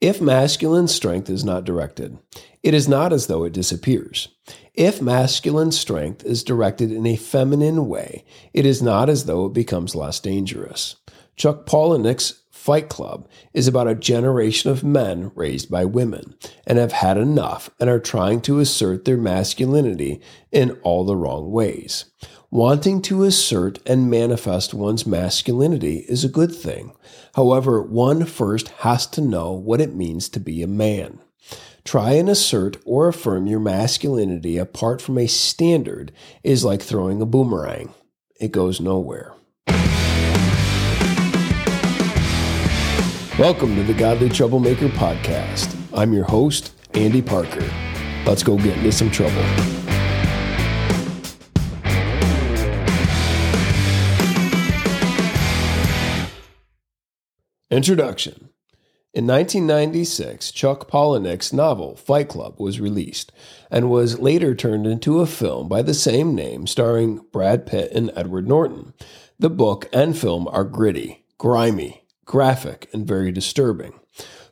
If masculine strength is not directed, it is not as though it disappears. If masculine strength is directed in a feminine way, it is not as though it becomes less dangerous. Chuck Palahniuk's Fight Club is about a generation of men raised by women and have had enough and are trying to assert their masculinity in all the wrong ways. Wanting to assert and manifest one's masculinity is a good thing. However, one first has to know what it means to be a man. Try and assert or affirm your masculinity apart from a standard is like throwing a boomerang. It goes nowhere. Welcome to the Godly Troublemaker Podcast. I'm your host, Andy Parker. Let's go get into some trouble. Introduction In 1996, Chuck Palahniuk's novel Fight Club was released and was later turned into a film by the same name starring Brad Pitt and Edward Norton. The book and film are gritty, grimy, graphic, and very disturbing.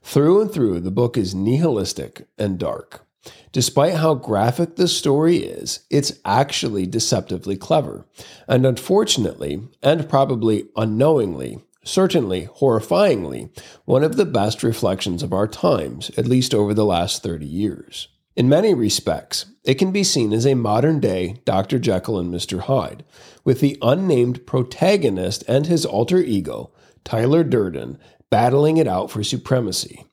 Through and through, the book is nihilistic and dark. Despite how graphic the story is, it's actually deceptively clever. And unfortunately, and probably unknowingly, certainly horrifyingly, one of the best reflections of our times, at least over the last 30 years. In many respects, it can be seen as a modern day Dr. Jekyll and Mr. Hyde, with the unnamed protagonist and his alter ego, Tyler Durden, battling it out for supremacy.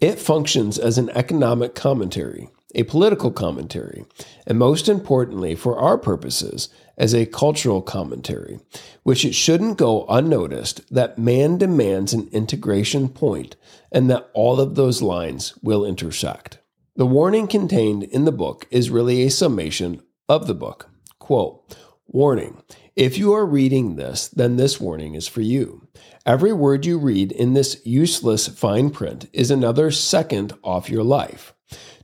It functions as an economic commentary, a political commentary, and most importantly, for our purposes, as a cultural commentary, which it shouldn't go unnoticed that man demands an integration point and that all of those lines will intersect. The warning contained in the book is really a summation of the book. Quote, Warning. If you are reading this, then this warning is for you. Every word you read in this useless fine print is another second off your life.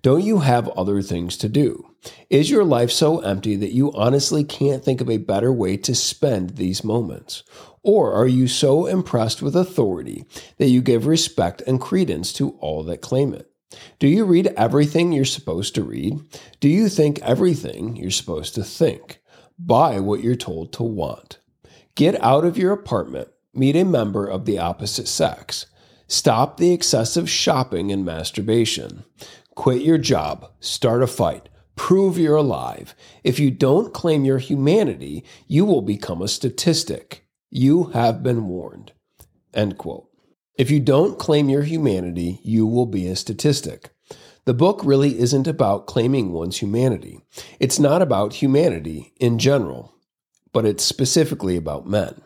Don't you have other things to do? Is your life so empty that you honestly can't think of a better way to spend these moments? Or are you so impressed with authority that you give respect and credence to all that claim it? Do you read everything you're supposed to read? Do you think everything you're supposed to think? Buy what you're told to want. Get out of your apartment, meet a member of the opposite sex. Stop the excessive shopping and masturbation. Quit your job, start a fight, prove you're alive. If you don't claim your humanity, you will become a statistic. You have been warned. End quote. If you don't claim your humanity, you will be a statistic. The book really isn't about claiming one's humanity. It's not about humanity in general, but it's specifically about men.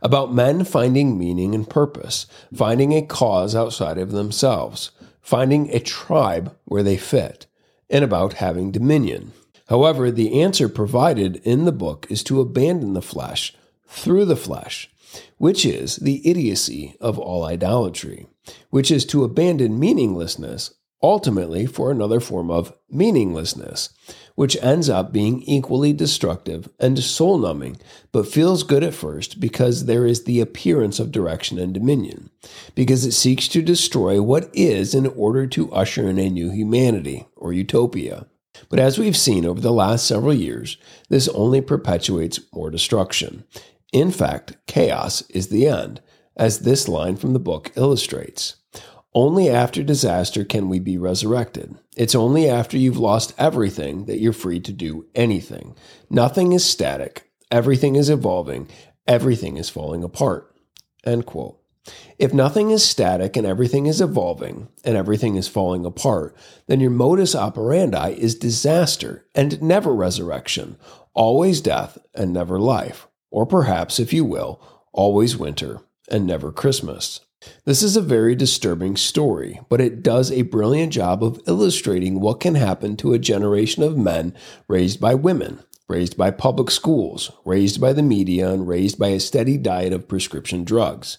About men finding meaning and purpose, finding a cause outside of themselves, finding a tribe where they fit, and about having dominion. However, the answer provided in the book is to abandon the flesh through the flesh, which is the idiocy of all idolatry, which is to abandon meaninglessness ultimately for another form of meaninglessness, which ends up being equally destructive and soul numbing, but feels good at first because there is the appearance of direction and dominion, because it seeks to destroy what is in order to usher in a new humanity or utopia. But as we've seen over the last several years, this only perpetuates more destruction. In fact, chaos is the end, as this line from the book illustrates. Only after disaster can we be resurrected. It's only after you've lost everything that you're free to do anything. Nothing is static. Everything is evolving. Everything is falling apart. End quote. If nothing is static and everything is evolving and everything is falling apart, then your modus operandi is disaster and never resurrection, always death and never life. Or perhaps, if you will, always winter and never Christmas. This is a very disturbing story, but it does a brilliant job of illustrating what can happen to a generation of men raised by women, raised by public schools, raised by the media, and raised by a steady diet of prescription drugs,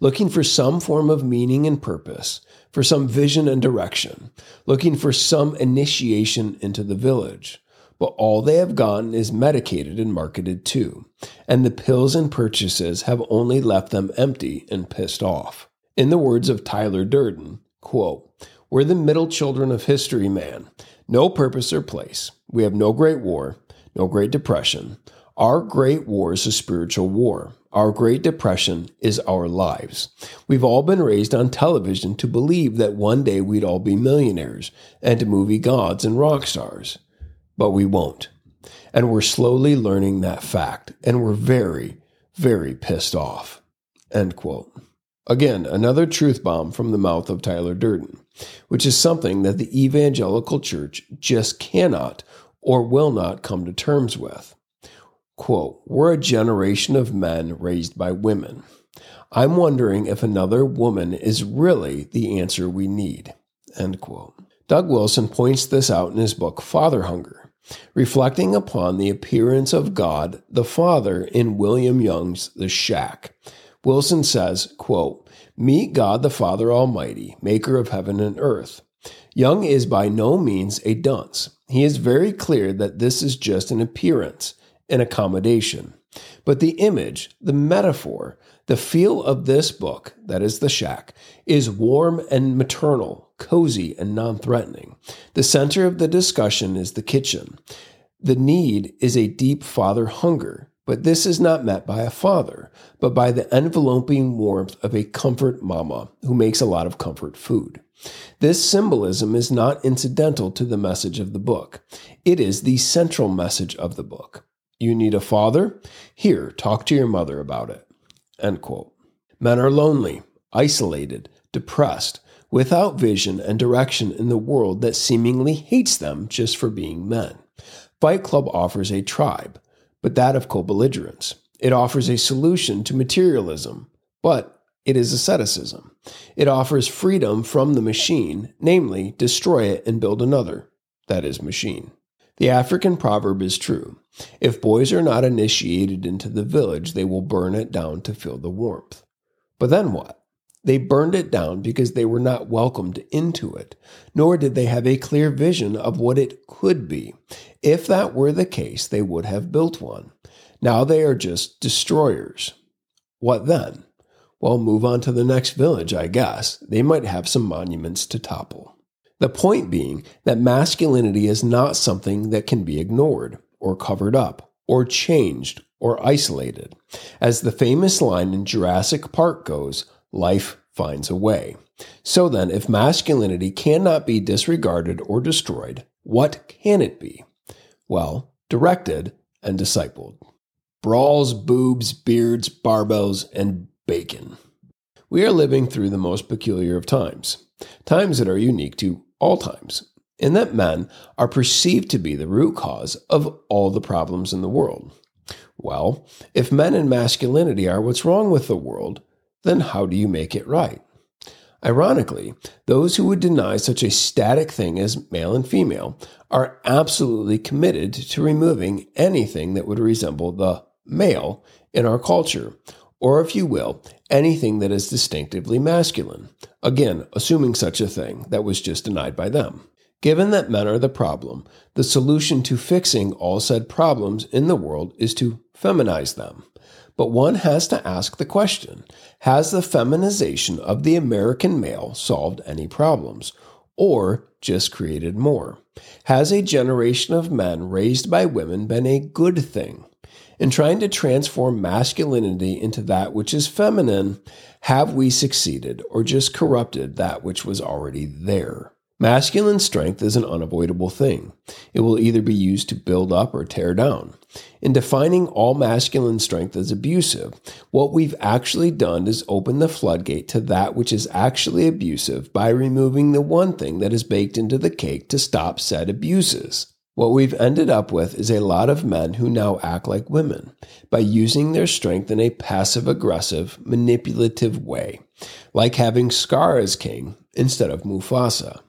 looking for some form of meaning and purpose, for some vision and direction, looking for some initiation into the village. But all they have gotten is medicated and marketed too, and the pills and purchases have only left them empty and pissed off. In the words of Tyler Durden, Quote, We're the middle children of history, man. No purpose or place. We have no great war, no great depression. Our great war is a spiritual war. Our Great Depression is our lives. We've all been raised on television to believe that one day we'd all be millionaires and movie gods and rock stars. But we won't. And we're slowly learning that fact, and we're very, very pissed off. End quote. Again, another truth bomb from the mouth of Tyler Durden, which is something that the evangelical church just cannot or will not come to terms with. Quote, We're a generation of men raised by women. I'm wondering if another woman is really the answer we need. End quote. Doug Wilson points this out in his book Father Hunger, reflecting upon the appearance of God the Father in William Young's The Shack. Wilson says, quote, Meet God the Father Almighty, maker of heaven and earth. Young is by no means a dunce. He is very clear that this is just an appearance an accommodation. But the image, the metaphor, the feel of this book, that is the shack, is warm and maternal, cozy and non threatening. The center of the discussion is the kitchen. The need is a deep father hunger, but this is not met by a father, but by the enveloping warmth of a comfort mama who makes a lot of comfort food. This symbolism is not incidental to the message of the book. It is the central message of the book. You need a father? Here, talk to your mother about it. End quote. Men are lonely, isolated, depressed, without vision and direction in the world that seemingly hates them just for being men. Fight Club offers a tribe, but that of co belligerence. It offers a solution to materialism, but it is asceticism. It offers freedom from the machine, namely, destroy it and build another. That is machine. The African proverb is true. If boys are not initiated into the village, they will burn it down to feel the warmth. But then what? They burned it down because they were not welcomed into it, nor did they have a clear vision of what it could be. If that were the case, they would have built one. Now they are just destroyers. What then? Well, move on to the next village, I guess. They might have some monuments to topple. The point being that masculinity is not something that can be ignored, or covered up, or changed, or isolated. As the famous line in Jurassic Park goes, life finds a way. So then, if masculinity cannot be disregarded or destroyed, what can it be? Well, directed and discipled. Brawls, boobs, beards, barbells, and bacon. We are living through the most peculiar of times, times that are unique to all times, in that men are perceived to be the root cause of all the problems in the world. Well, if men and masculinity are what's wrong with the world, then how do you make it right? Ironically, those who would deny such a static thing as male and female are absolutely committed to removing anything that would resemble the male in our culture, or if you will, anything that is distinctively masculine. Again, assuming such a thing that was just denied by them. Given that men are the problem, the solution to fixing all said problems in the world is to feminize them. But one has to ask the question Has the feminization of the American male solved any problems, or just created more? Has a generation of men raised by women been a good thing? In trying to transform masculinity into that which is feminine, have we succeeded or just corrupted that which was already there? Masculine strength is an unavoidable thing. It will either be used to build up or tear down. In defining all masculine strength as abusive, what we've actually done is open the floodgate to that which is actually abusive by removing the one thing that is baked into the cake to stop said abuses. What we've ended up with is a lot of men who now act like women by using their strength in a passive aggressive, manipulative way, like having Scar as king instead of Mufasa.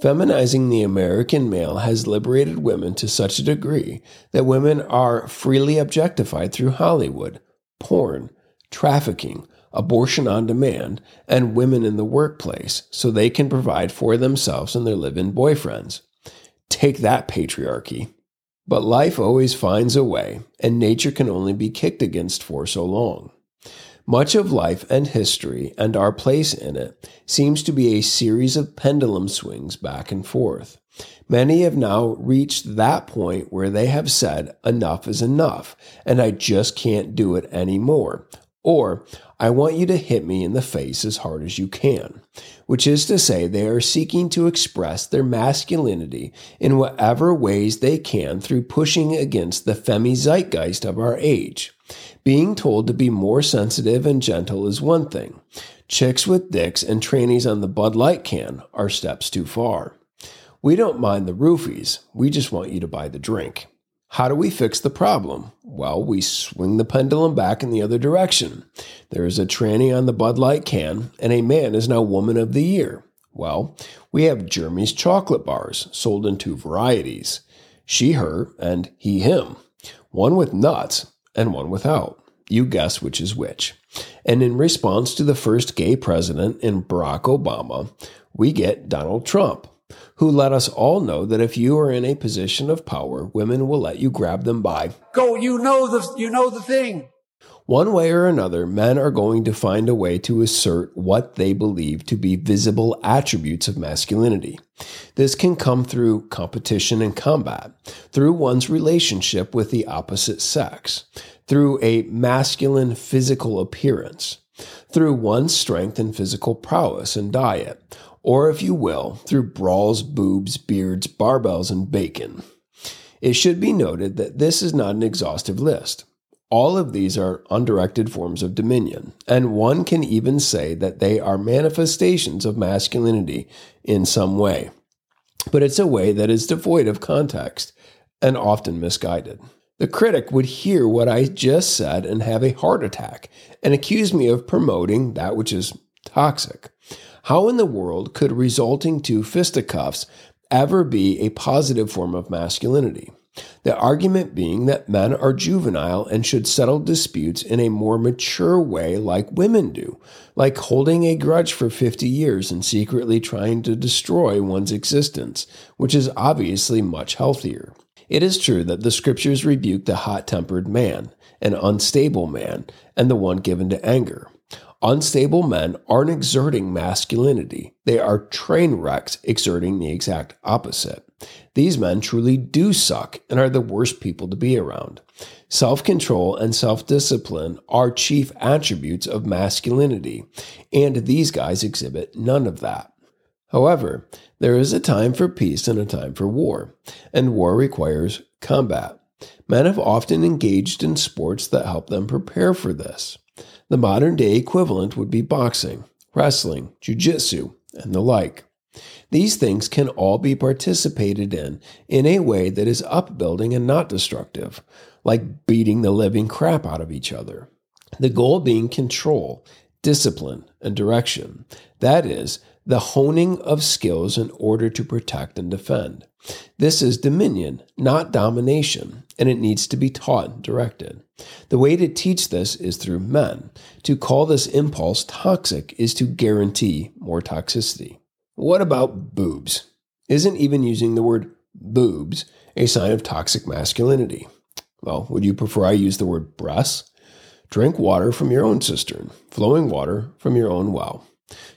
Feminizing the American male has liberated women to such a degree that women are freely objectified through Hollywood, porn, trafficking, abortion on demand, and women in the workplace so they can provide for themselves and their live in boyfriends. Take that, patriarchy. But life always finds a way, and nature can only be kicked against for so long. Much of life and history and our place in it seems to be a series of pendulum swings back and forth. Many have now reached that point where they have said, enough is enough, and I just can't do it anymore. Or, I want you to hit me in the face as hard as you can, which is to say, they are seeking to express their masculinity in whatever ways they can through pushing against the femi zeitgeist of our age. Being told to be more sensitive and gentle is one thing. Chicks with dicks and trannies on the Bud Light can are steps too far. We don't mind the roofies, we just want you to buy the drink. How do we fix the problem? Well, we swing the pendulum back in the other direction. There is a tranny on the Bud Light can, and a man is now Woman of the Year. Well, we have Jeremy's chocolate bars, sold in two varieties she, her, and he, him. One with nuts and one without. You guess which is which. And in response to the first gay president in Barack Obama, we get Donald Trump who let us all know that if you are in a position of power, women will let you grab them by go, you know the you know the thing. One way or another, men are going to find a way to assert what they believe to be visible attributes of masculinity. This can come through competition and combat, through one's relationship with the opposite sex, through a masculine physical appearance, through one's strength and physical prowess and diet, or if you will, through brawls, boobs, beards, barbells, and bacon. It should be noted that this is not an exhaustive list. All of these are undirected forms of dominion, and one can even say that they are manifestations of masculinity in some way. But it's a way that is devoid of context and often misguided. The critic would hear what I just said and have a heart attack and accuse me of promoting that which is toxic. How in the world could resulting to fisticuffs ever be a positive form of masculinity? The argument being that men are juvenile and should settle disputes in a more mature way like women do, like holding a grudge for 50 years and secretly trying to destroy one's existence, which is obviously much healthier. It is true that the scriptures rebuke the hot tempered man, an unstable man, and the one given to anger. Unstable men aren't exerting masculinity. They are train wrecks exerting the exact opposite. These men truly do suck and are the worst people to be around. Self control and self discipline are chief attributes of masculinity, and these guys exhibit none of that. However, there is a time for peace and a time for war, and war requires combat. Men have often engaged in sports that help them prepare for this. The modern day equivalent would be boxing, wrestling, jujitsu, and the like. These things can all be participated in in a way that is upbuilding and not destructive, like beating the living crap out of each other. The goal being control, discipline, and direction. That is, the honing of skills in order to protect and defend. This is dominion, not domination, and it needs to be taught and directed. The way to teach this is through men. To call this impulse toxic is to guarantee more toxicity. What about boobs? Isn't even using the word boobs a sign of toxic masculinity? Well, would you prefer I use the word breasts? Drink water from your own cistern, flowing water from your own well.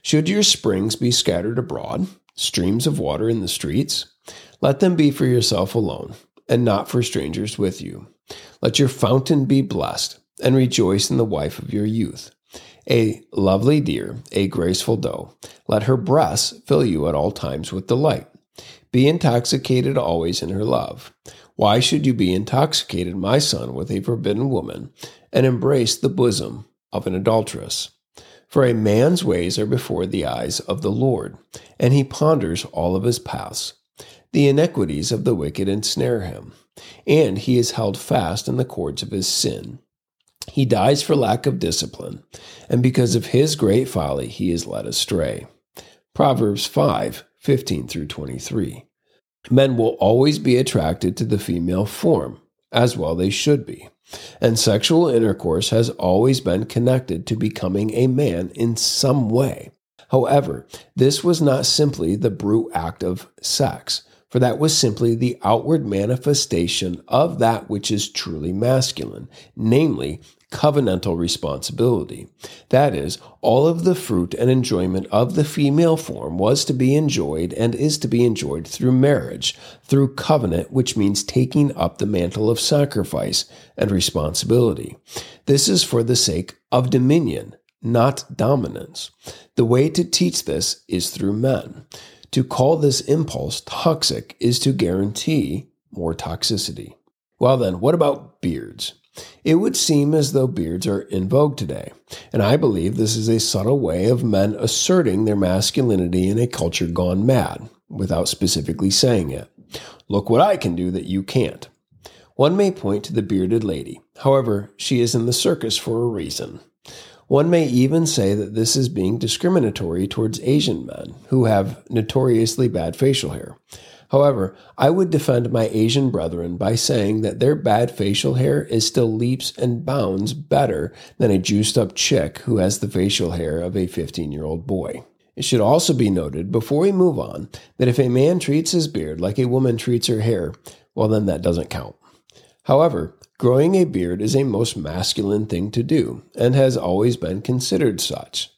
Should your springs be scattered abroad, streams of water in the streets, let them be for yourself alone, and not for strangers with you. Let your fountain be blessed, and rejoice in the wife of your youth. A lovely deer, a graceful doe, let her breasts fill you at all times with delight. Be intoxicated always in her love. Why should you be intoxicated, my son, with a forbidden woman, and embrace the bosom of an adulteress? For a man's ways are before the eyes of the Lord, and he ponders all of his paths. The iniquities of the wicked ensnare him, and he is held fast in the cords of his sin. He dies for lack of discipline, and because of his great folly he is led astray. Proverbs 5 15 through 23. Men will always be attracted to the female form, as well they should be, and sexual intercourse has always been connected to becoming a man in some way. However, this was not simply the brute act of sex for that was simply the outward manifestation of that which is truly masculine, namely covenantal responsibility. That is, all of the fruit and enjoyment of the female form was to be enjoyed and is to be enjoyed through marriage, through covenant, which means taking up the mantle of sacrifice and responsibility. This is for the sake of dominion, not dominance. The way to teach this is through men. To call this impulse toxic is to guarantee more toxicity. Well, then, what about beards? It would seem as though beards are in vogue today, and I believe this is a subtle way of men asserting their masculinity in a culture gone mad, without specifically saying it. Look what I can do that you can't. One may point to the bearded lady. However, she is in the circus for a reason. One may even say that this is being discriminatory towards Asian men who have notoriously bad facial hair. However, I would defend my Asian brethren by saying that their bad facial hair is still leaps and bounds better than a juiced up chick who has the facial hair of a 15 year old boy. It should also be noted before we move on that if a man treats his beard like a woman treats her hair, well, then that doesn't count. However, growing a beard is a most masculine thing to do and has always been considered such,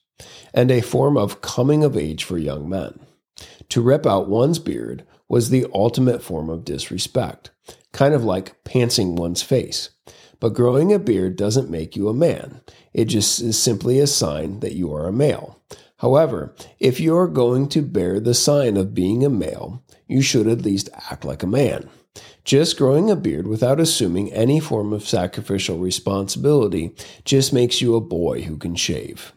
and a form of coming of age for young men. To rip out one's beard was the ultimate form of disrespect, kind of like pantsing one's face. But growing a beard doesn't make you a man. It just is simply a sign that you are a male. However, if you are going to bear the sign of being a male, you should at least act like a man. Just growing a beard without assuming any form of sacrificial responsibility just makes you a boy who can shave.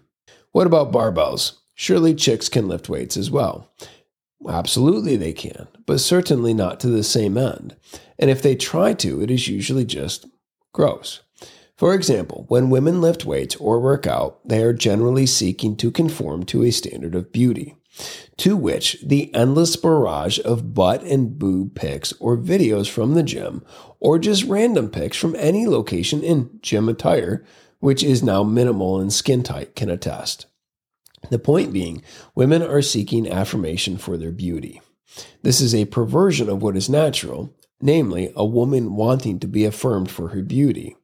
What about barbells? Surely chicks can lift weights as well. Absolutely, they can, but certainly not to the same end. And if they try to, it is usually just gross. For example, when women lift weights or work out, they are generally seeking to conform to a standard of beauty, to which the endless barrage of butt and boob pics or videos from the gym, or just random pics from any location in gym attire, which is now minimal and skin tight, can attest. The point being, women are seeking affirmation for their beauty. This is a perversion of what is natural, namely, a woman wanting to be affirmed for her beauty.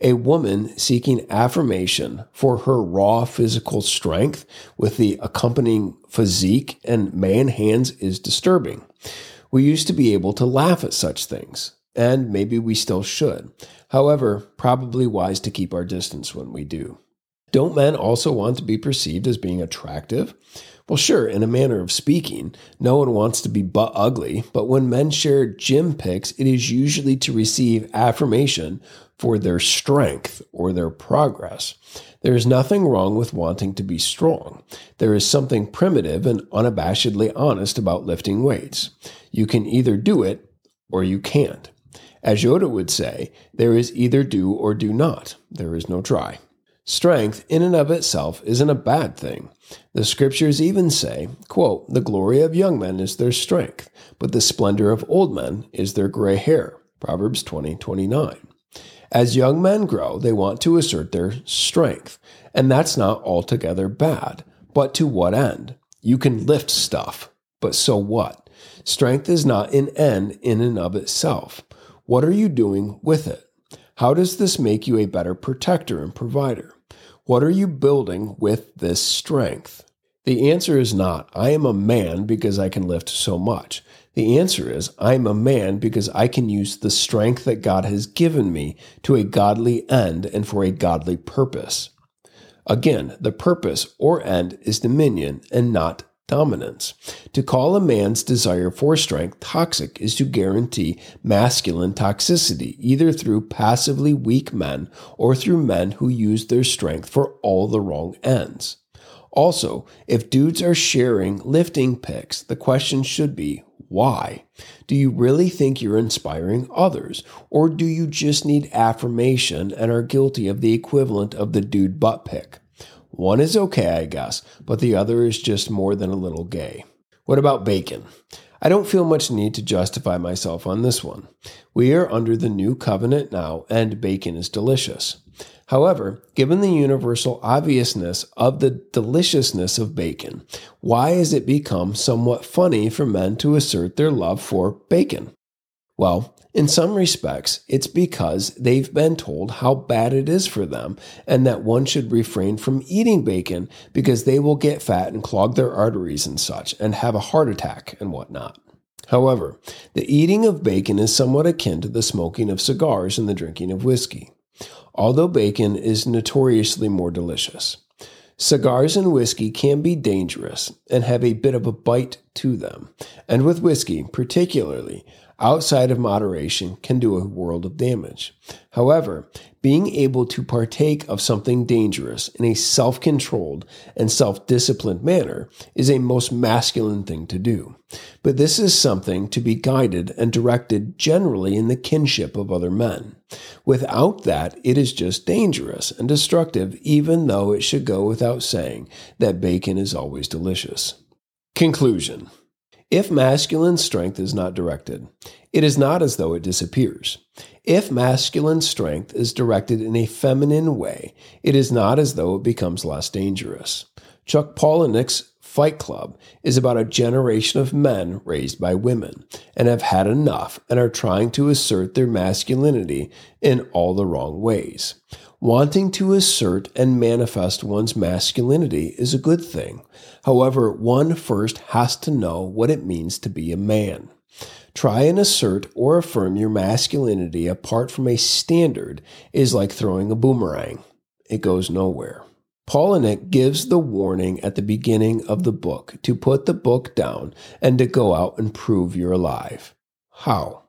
A woman seeking affirmation for her raw physical strength with the accompanying physique and man hands is disturbing. We used to be able to laugh at such things, and maybe we still should. However, probably wise to keep our distance when we do. Don't men also want to be perceived as being attractive? Well, sure, in a manner of speaking, no one wants to be butt ugly, but when men share gym pics, it is usually to receive affirmation for their strength or their progress. There is nothing wrong with wanting to be strong. There is something primitive and unabashedly honest about lifting weights. You can either do it or you can't. As Yoda would say, there is either do or do not. There is no try. Strength in and of itself isn't a bad thing. The scriptures even say, quote, the glory of young men is their strength, but the splendor of old men is their gray hair. Proverbs 20, 29. As young men grow, they want to assert their strength, and that's not altogether bad. But to what end? You can lift stuff, but so what? Strength is not an end in and of itself. What are you doing with it? How does this make you a better protector and provider? What are you building with this strength? The answer is not, I am a man because I can lift so much. The answer is, I am a man because I can use the strength that God has given me to a godly end and for a godly purpose. Again, the purpose or end is dominion and not dominance. To call a man's desire for strength toxic is to guarantee masculine toxicity, either through passively weak men or through men who use their strength for all the wrong ends. Also, if dudes are sharing lifting pics, the question should be why? Do you really think you're inspiring others? Or do you just need affirmation and are guilty of the equivalent of the dude butt pic? One is okay, I guess, but the other is just more than a little gay. What about bacon? I don't feel much need to justify myself on this one. We are under the new covenant now, and bacon is delicious. However, given the universal obviousness of the deliciousness of bacon, why has it become somewhat funny for men to assert their love for bacon? Well, in some respects, it's because they've been told how bad it is for them and that one should refrain from eating bacon because they will get fat and clog their arteries and such and have a heart attack and whatnot. However, the eating of bacon is somewhat akin to the smoking of cigars and the drinking of whiskey, although bacon is notoriously more delicious. Cigars and whiskey can be dangerous and have a bit of a bite to them, and with whiskey, particularly, outside of moderation can do a world of damage. However, being able to partake of something dangerous in a self controlled and self disciplined manner is a most masculine thing to do. But this is something to be guided and directed generally in the kinship of other men. Without that, it is just dangerous and destructive, even though it should go without saying that bacon is always delicious. Conclusion if masculine strength is not directed, it is not as though it disappears. If masculine strength is directed in a feminine way, it is not as though it becomes less dangerous. Chuck Palahniuk's Fight Club is about a generation of men raised by women and have had enough and are trying to assert their masculinity in all the wrong ways. Wanting to assert and manifest one's masculinity is a good thing. However, one first has to know what it means to be a man. Try and assert or affirm your masculinity apart from a standard is like throwing a boomerang. It goes nowhere. Palahniuk gives the warning at the beginning of the book to put the book down and to go out and prove you're alive. How?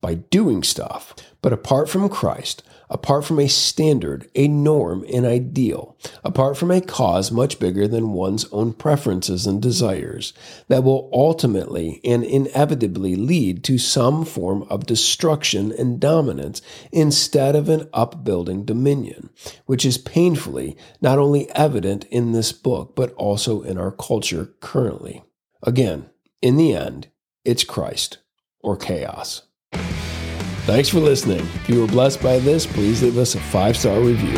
By doing stuff. But apart from Christ, apart from a standard, a norm, an ideal, apart from a cause much bigger than one's own preferences and desires, that will ultimately and inevitably lead to some form of destruction and dominance instead of an upbuilding dominion, which is painfully not only evident in this book, but also in our culture currently. Again, in the end, it's Christ or chaos. Thanks for listening. If you were blessed by this, please leave us a five star review.